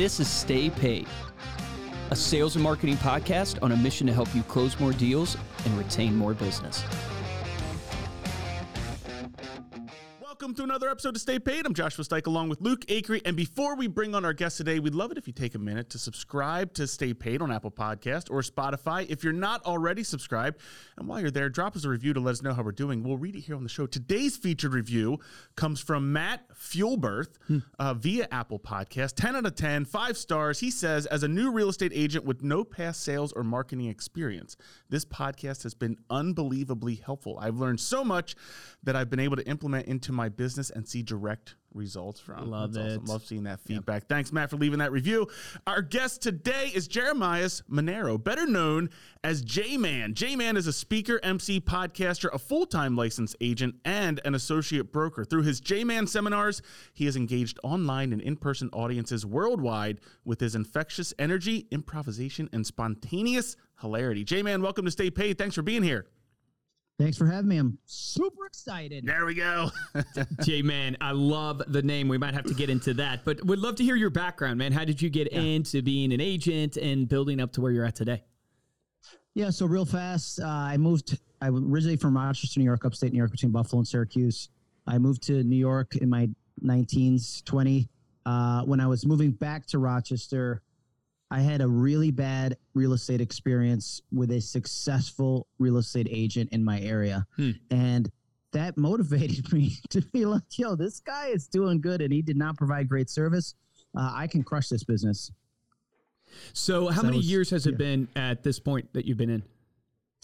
This is Stay Paid, a sales and marketing podcast on a mission to help you close more deals and retain more business. Welcome to another episode of Stay Paid. I'm Joshua Stike along with Luke Acree. And before we bring on our guest today, we'd love it if you take a minute to subscribe to Stay Paid on Apple Podcast or Spotify. If you're not already subscribed, and while you're there, drop us a review to let us know how we're doing. We'll read it here on the show. Today's featured review comes from Matt Fuelberth uh, via Apple Podcast. 10 out of 10, five stars. He says, as a new real estate agent with no past sales or marketing experience, this podcast has been unbelievably helpful. I've learned so much that I've been able to implement into my business and see direct results from. Love That's awesome. it. Love seeing that feedback. Thanks, Matt, for leaving that review. Our guest today is Jeremias Maneiro, better known as J Man. J Man is a speaker, MC, podcaster, a full time licensed agent, and an associate broker. Through his J Man seminars, he has engaged online and in person audiences worldwide with his infectious energy, improvisation, and spontaneous hilarity. J Man, welcome to Stay Paid. Thanks for being here. Thanks for having me. I'm super excited. There we go. J Man, I love the name. We might have to get into that, but would love to hear your background, man. How did you get into being an agent and building up to where you're at today? Yeah, so real fast, uh, I moved. I was originally from Rochester, New York, upstate New York, between Buffalo and Syracuse. I moved to New York in my 19s, 20. Uh, when I was moving back to Rochester, I had a really bad real estate experience with a successful real estate agent in my area. Hmm. And that motivated me to be like, yo, this guy is doing good and he did not provide great service. Uh, I can crush this business. So, how So many it's- years has it been at this point that you've been in?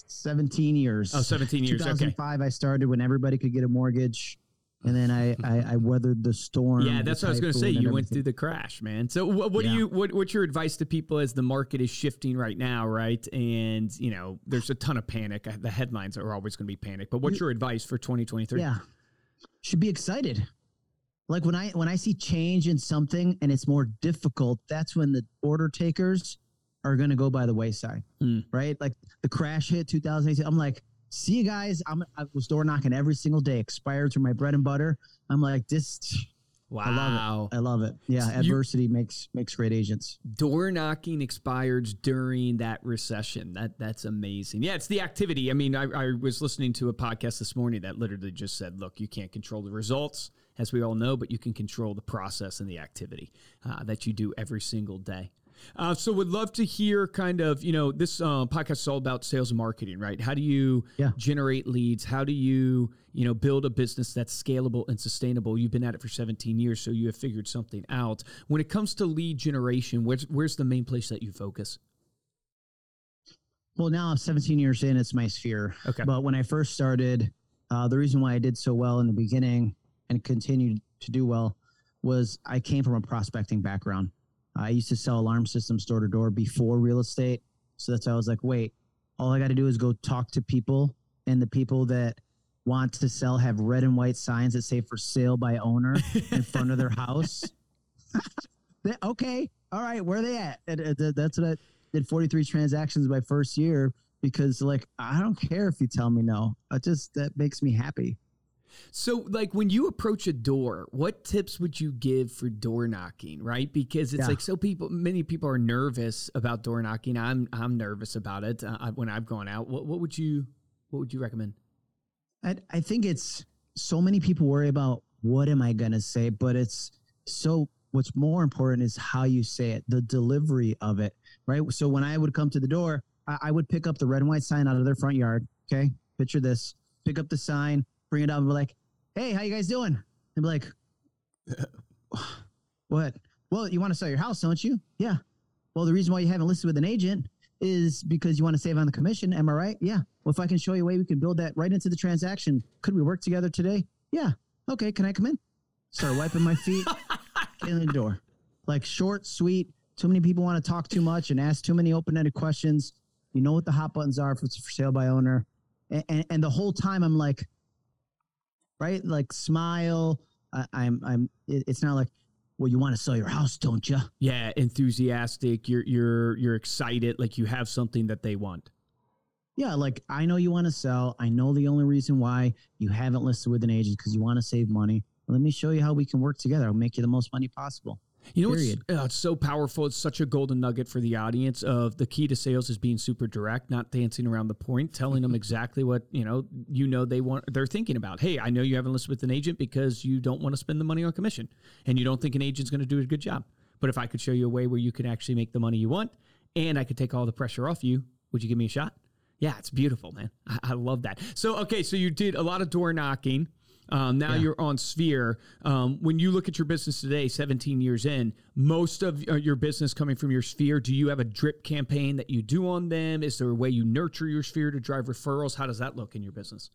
17 years. Oh, 17 years. Okay. 2005, I started when everybody could get a mortgage. And then I, I, I weathered the storm. Yeah, that's what I was going to say. You went through the crash, man. So, what, what do you what, what's your advice to people as the market is shifting right now, right? And you know, there's a ton of panic. The headlines are always going to be panic. But what's your advice for 2023? Yeah. Should be excited. Like when I when I see change in something and it's more difficult, that's when the order takers are going to go by the wayside. Hmm. Right? Like the crash hit 2018. I'm like, see you guys. I'm I was door knocking every single day. Expired through my bread and butter. I'm like, this. Wow. I love it. I love it. Yeah, You- adversity makes makes great agents. door knocking expired during that recession. That that's amazing. Yeah, it's the activity. I mean, I, I was listening to a podcast this morning that literally just said, "Look, you can't control the results, as we all know, but you can control the process and the activity uh, that you do every single day." Uh, so, would love to hear kind of you know this uh, podcast is all about sales and marketing, right? How do you Yeah. generate leads? How do you you know build a business that's scalable and sustainable? You've been at it for 17 years, so you have figured something out. When it comes to lead generation, where's where's the main place that you focus? Well, now I'm 17 years in, it's my sphere. Okay. But when I first started, uh, the reason why I did so well in the beginning and continued to do well was I came from a prospecting background. I used to sell alarm systems door to door before real estate. So that's why I was like, wait, all I got to do is go talk to people, and the people that want to sell have red and white signs that say for sale by owner in front of their house. Okay, all right, where are they at? And, uh, that's what I did 43 transactions my first year because like I don't care if you tell me no. I just that makes me happy. So, like when you approach a door, what tips would you give for door knocking? Right, because it's Yeah. like so people, many people are nervous about door knocking. I'm I'm nervous about it uh, when I've gone out. What what would you what would you recommend? I I think it's so many people worry about what am I gonna say, but it's so what's more important is how you say it, the delivery of it, right? So when I would come to the door, I, I would pick up the red and white sign out of their front yard. Okay, picture this: pick up the sign, bring it up, and be like, "Hey, how you guys doing?" And be like, "What? Well, you want to sell your house, don't you? Yeah. Well, the reason why you haven't listed with an agent is because you want to save on the commission. Am I right? Yeah. Well, if I can show you a way we can build that right into the transaction, could we work together today? Yeah. Okay. Can I come in? Start wiping my feet, in the door. Like short, sweet. Too many people want to talk too much and ask too many open-ended questions. You know what the hot buttons are if it's for sale by owner, and, and, and the whole time I'm like, right, like smile. I, I'm I'm. It's not like, well, you want to sell your house, don't you? Yeah, enthusiastic. You're you're you're excited. Like you have something that they want. Yeah, like I know you want to sell. I know the only reason why you haven't listed with an agent because you want to save money. Let me show you how we can work together. I'll make you the most money possible. You know, Period. it's, uh, it's so powerful. It's such a golden nugget for the audience of the key to sales is being super direct, not dancing around the point, telling them exactly what, you know, you know they want they're thinking about. Hey, I know you haven't listed with an agent because you don't want to spend the money on commission and you don't think an agent's going to do a good job. But if I could show you a way where you can actually make the money you want and I could take all the pressure off you, would you give me a shot? Yeah, it's beautiful, man. I, I love that. So, okay, so you did a lot of door knocking. Um, now Yeah. you're on Sphere. Um, when you look at your business today, 17 years in, most of uh, your business coming from your Sphere, do you have a drip campaign that you do on them? Is there a way you nurture your Sphere to drive referrals? How does that look in your business?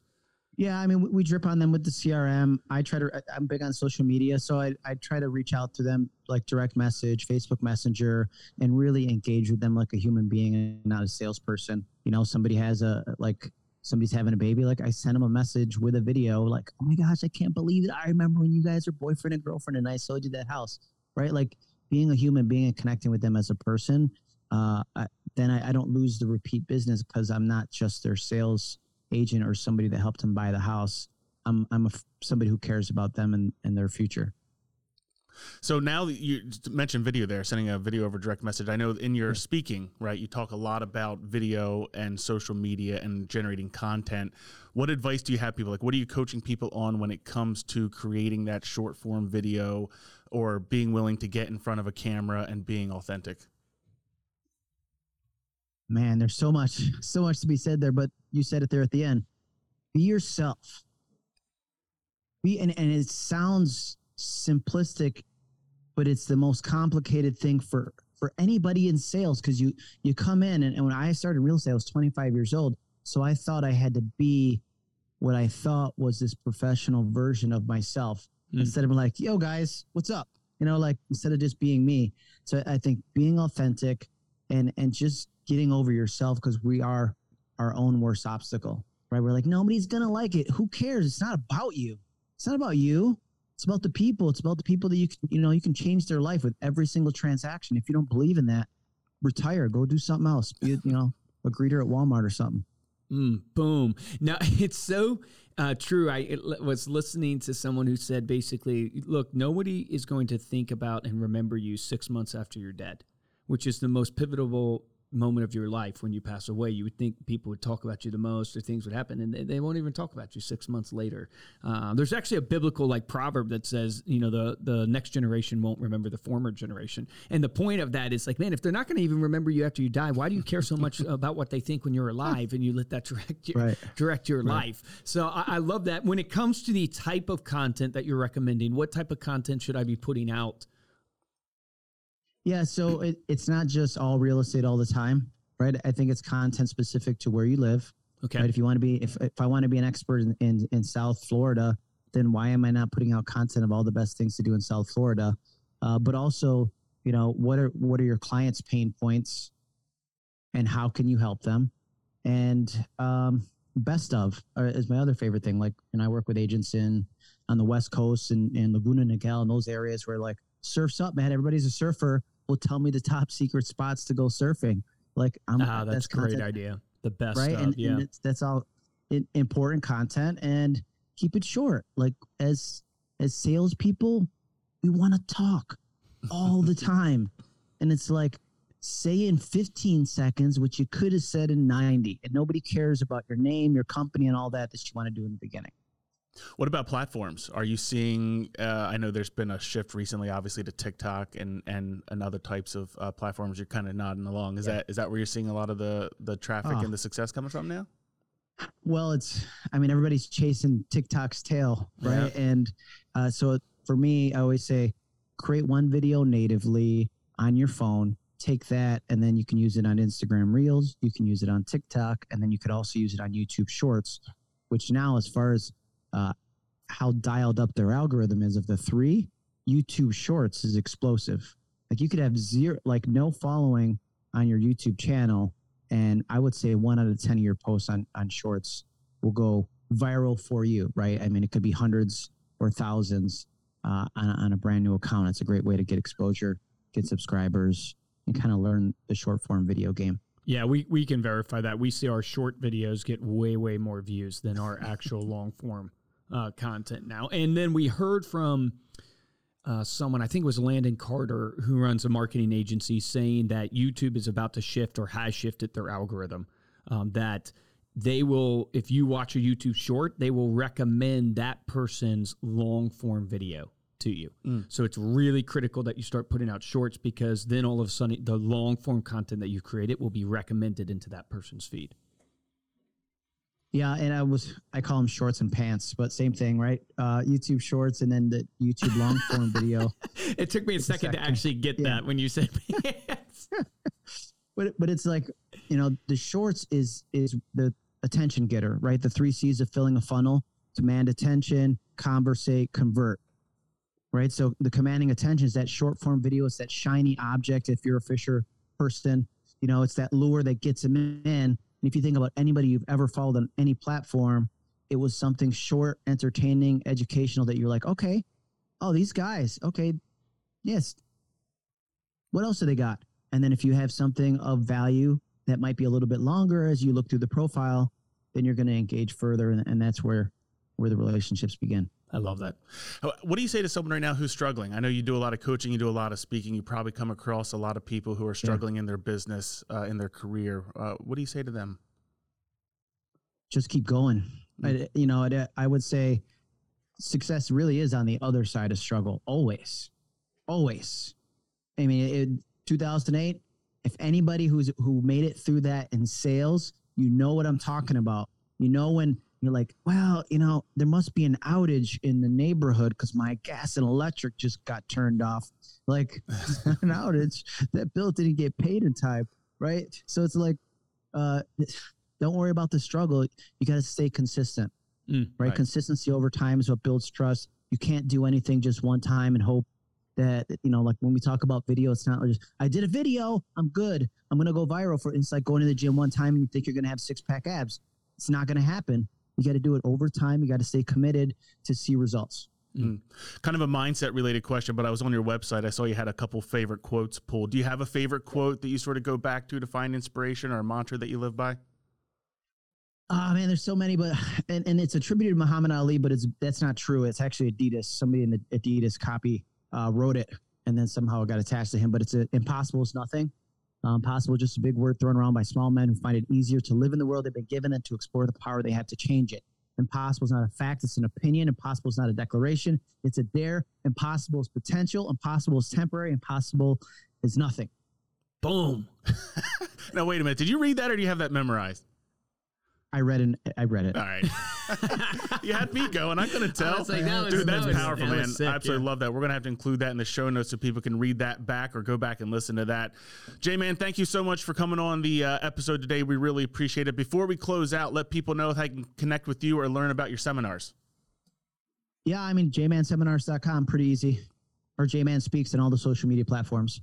Yeah, I mean, we, we drip on them with the CRM. I try to. I'm big on social media, so I, I try to reach out to them like direct message, Facebook Messenger, and really engage with them like a human being and not a salesperson. You know, somebody has a like somebody's having a baby, like I send them a message with a video, like, oh my gosh, I can't believe it. I remember when you guys were boyfriend and girlfriend, and I sold you that house, right? Like being a human being and connecting with them as a person. Uh, I, then I, I don't lose the repeat business because I'm not just their sales agent or somebody that helped them buy the house. I'm I'm a somebody who cares about them and, and their future. So now that you mentioned video there, sending a video over direct message. I know in your speaking, right, you talk a lot about video and social media and generating content. What advice do you have people like? What are you coaching people on when it comes to creating that short form video or being willing to get in front of a camera and being authentic? Man, there's so much so much to be said there, but you said it there at the end. Be yourself. Be and, and it sounds simplistic, but it's the most complicated thing for for anybody in sales because you you come in and, and when I started real estate, I was 25 years old. So I thought I had to be what I thought was this professional version of myself Mm. instead of like, yo guys, what's up? You know, like instead of just being me. So I think being authentic and and just getting over yourself because we are our own worst obstacle, right? We're like, nobody's gonna like it. Who cares? It's not about you. It's not about you. It's about the people. It's about the people that you can, you know, you can change their life with every single transaction. If you don't believe in that, retire. Go do something else. Be, you know, a greeter at Walmart or something. Mm, boom. Now it's so uh, true. I it, was listening to someone who said basically, look, nobody is going to think about and remember you six months after you're dead, which is the most pivotal moment of your life when you pass away. You would think people would talk about you the most, or things would happen, and they, they won't even talk about you six months later. Uh, there's actually a biblical like proverb that says, you know, the the next generation won't remember the former generation, and the point of that is like, man, if they're not going to even remember you after you die, why do you care so much about what they think when you're alive, and you let that direct your, Right. direct your life? So I, I love that. When it comes to the type of content that you're recommending, what type of content should I be putting out? Yeah, so it, it's not just all real estate all the time, right? I think it's content specific to where you live. Okay. Right. If you want to be, if, if I want to be an expert in, in, in South Florida, then why am I not putting out content of all the best things to do in South Florida? Uh, but also, you know, what are what are your clients' pain points, and how can you help them? And um, best of uh, is my other favorite thing. Like, and I work with agents in on the West Coast and, and Laguna Niguel and those areas where like surfs up, man. Everybody's a surfer. Will tell me the top secret spots to go surfing. Like, I'm Ah, that's, a great content idea. The best right? and, yeah. and that's all important content, and keep it short. Like as as salespeople, we want to talk all the time, and it's like say in 15 seconds what you could have said in 90, and nobody cares about your name, your company, and all that that you want to do in the beginning. What about platforms? Are you seeing? Uh, I know there's been a shift recently, obviously, to TikTok and and, and other types of uh, platforms. You're kind of nodding along. Is Yeah. that is that where you're seeing a lot of the the traffic Oh. and the success coming from now? Well, it's, I mean, everybody's chasing TikTok's tail, right? And uh, so for me, I always say create one video natively on your phone, take that, and then you can use it on Instagram Reels, you can use it on TikTok, and then you could also use it on YouTube Shorts, which now, as far as uh, how dialed up their algorithm is of the three, YouTube Shorts is explosive. Like you could have zero, like no following on your YouTube channel, and I would say one out of ten of your posts on on Shorts will go viral for you, right? I mean, it could be hundreds or thousands uh, on, on a brand new account. It's a great way to get exposure, get subscribers, and kind of learn the short form video game. Yeah, we, we can verify that. We see our short videos get way, way more views than our actual long form uh, content now. And then we heard from uh, someone, I think it was Landon Carter, who runs a marketing agency, saying that YouTube is about to shift or has shifted their algorithm. Um, that they will, if you watch a YouTube short, they will recommend that person's long form video to you. Mm. So it's really critical that you start putting out shorts because then all of a sudden the long form content that you created will be recommended into that person's feed. Yeah, and I was I call them shorts and pants, but same thing, right? Uh, YouTube shorts and then the YouTube long form video. it took me a second, a second, to actually get yeah. that when you said pants. but but it's like you know the shorts is is the attention getter, right? The three C's of filling a funnel: demand attention, conversate, convert. Right. So the commanding attention is that short form video. It's that shiny object. If you're a Fisher person, you know it's that lure that gets them in and if you think about anybody you've ever followed on any platform, it was something short, entertaining, educational that you're like, okay, oh, these guys, okay, yes. What else do they got? And then if you have something of value that might be a little bit longer as you look through the profile, then you're going to engage further, and, and that's where where the relationships begin. I love that. What do you say to someone right now who's struggling? I know you do a lot of coaching, you do a lot of speaking. You probably come across a lot of people who are struggling yeah. in their business, uh, in their career. Uh, what do you say to them? Just keep going. I, you know, I, I would say success really is on the other side of struggle. Always, always. I mean, it, 2008. If anybody who's who made it through that in sales, you know what I'm talking about. You know when you're like, well, you know, there must be an outage in the neighborhood because my gas and electric just got turned off. Like an outage. That bill didn't get paid in time, right? So it's like, uh, don't worry about the struggle. You got to stay consistent, mm, right? right? Consistency over time is what builds trust. You can't do anything just one time and hope that you know like when we talk about video it's not just i did a video i'm good i'm gonna go viral for it's like going to the gym one time and you think you're gonna have six pack abs it's not gonna happen you got to do it over time. You got to stay committed to see results. Mm. Kind of a mindset related question, but I was on your website. I saw you had a couple favorite quotes pulled. Do you have a favorite quote that you sort of go back to to find inspiration or a mantra that you live by? Oh man, there's so many, but and, and it's attributed to Muhammad Ali, but it's that's not true. It's actually Adidas. Somebody in the Adidas copy uh, wrote it, and then somehow it got attached to him. But it's a, impossible is nothing. Um, possible, just a big word thrown around by small men who find it easier to live in the world they've been given than to explore the power they have to change it. Impossible is not a fact, it's an opinion. Impossible is not a declaration, it's a dare. Impossible is potential. Impossible is temporary. Impossible is nothing. Boom. now, wait a minute. Did you read that or do you have that memorized? I read it. I read it. All right. you had me going. I couldn't tell. Like, that was, Dude, that's that powerful, man. Sick, I absolutely yeah. love that. We're gonna have to include that in the show notes so people can read that back or go back and listen to that. J man, thank you so much for coming on the uh, episode today. We really appreciate it. Before we close out, let people know if they can connect with you or learn about your seminars. Yeah, I mean jmanseminars.com, pretty easy. Or jman speaks on all the social media platforms.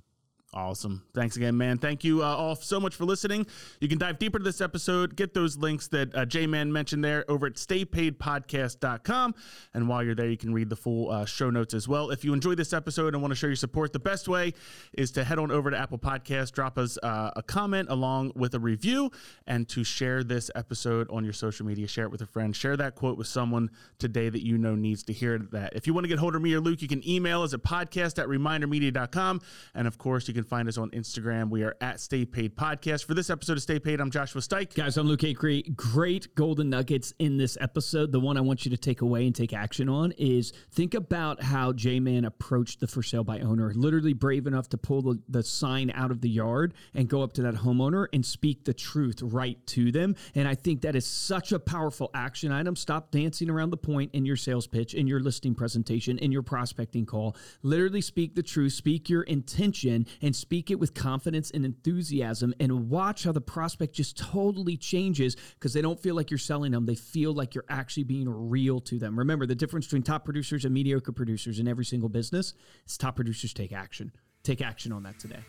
Awesome. Thanks again, man. Thank you uh, all so much for listening. You can dive deeper to this episode, get those links that uh, J Man mentioned there over at staypaidpodcast.com. And while you're there, you can read the full uh, show notes as well. If you enjoy this episode and want to show your support, the best way is to head on over to Apple Podcasts, drop us uh, a comment along with a review, and to share this episode on your social media. Share it with a friend. Share that quote with someone today that you know needs to hear that. If you want to get hold of me or Luke, you can email us at podcast at remindermedia.com. And of course, you can find us on Instagram. We are at Stay Paid Podcast. For this episode of Stay Paid, I'm Joshua Stike. Guys, I'm Luke Acree. Great golden nuggets in this episode. The one I want you to take away and take action on is think about how J Man approached the for sale by owner, literally brave enough to pull the, the sign out of the yard and go up to that homeowner and speak the truth right to them. And I think that is such a powerful action item. Stop dancing around the point in your sales pitch, in your listing presentation, in your prospecting call. Literally speak the truth, speak your intention, and speak it with confidence and enthusiasm and watch how the prospect just totally changes because they don't feel like you're selling them. They feel like you're actually being real to them. Remember, the difference between top producers and mediocre producers in every single business is top producers take action. Take action on that today.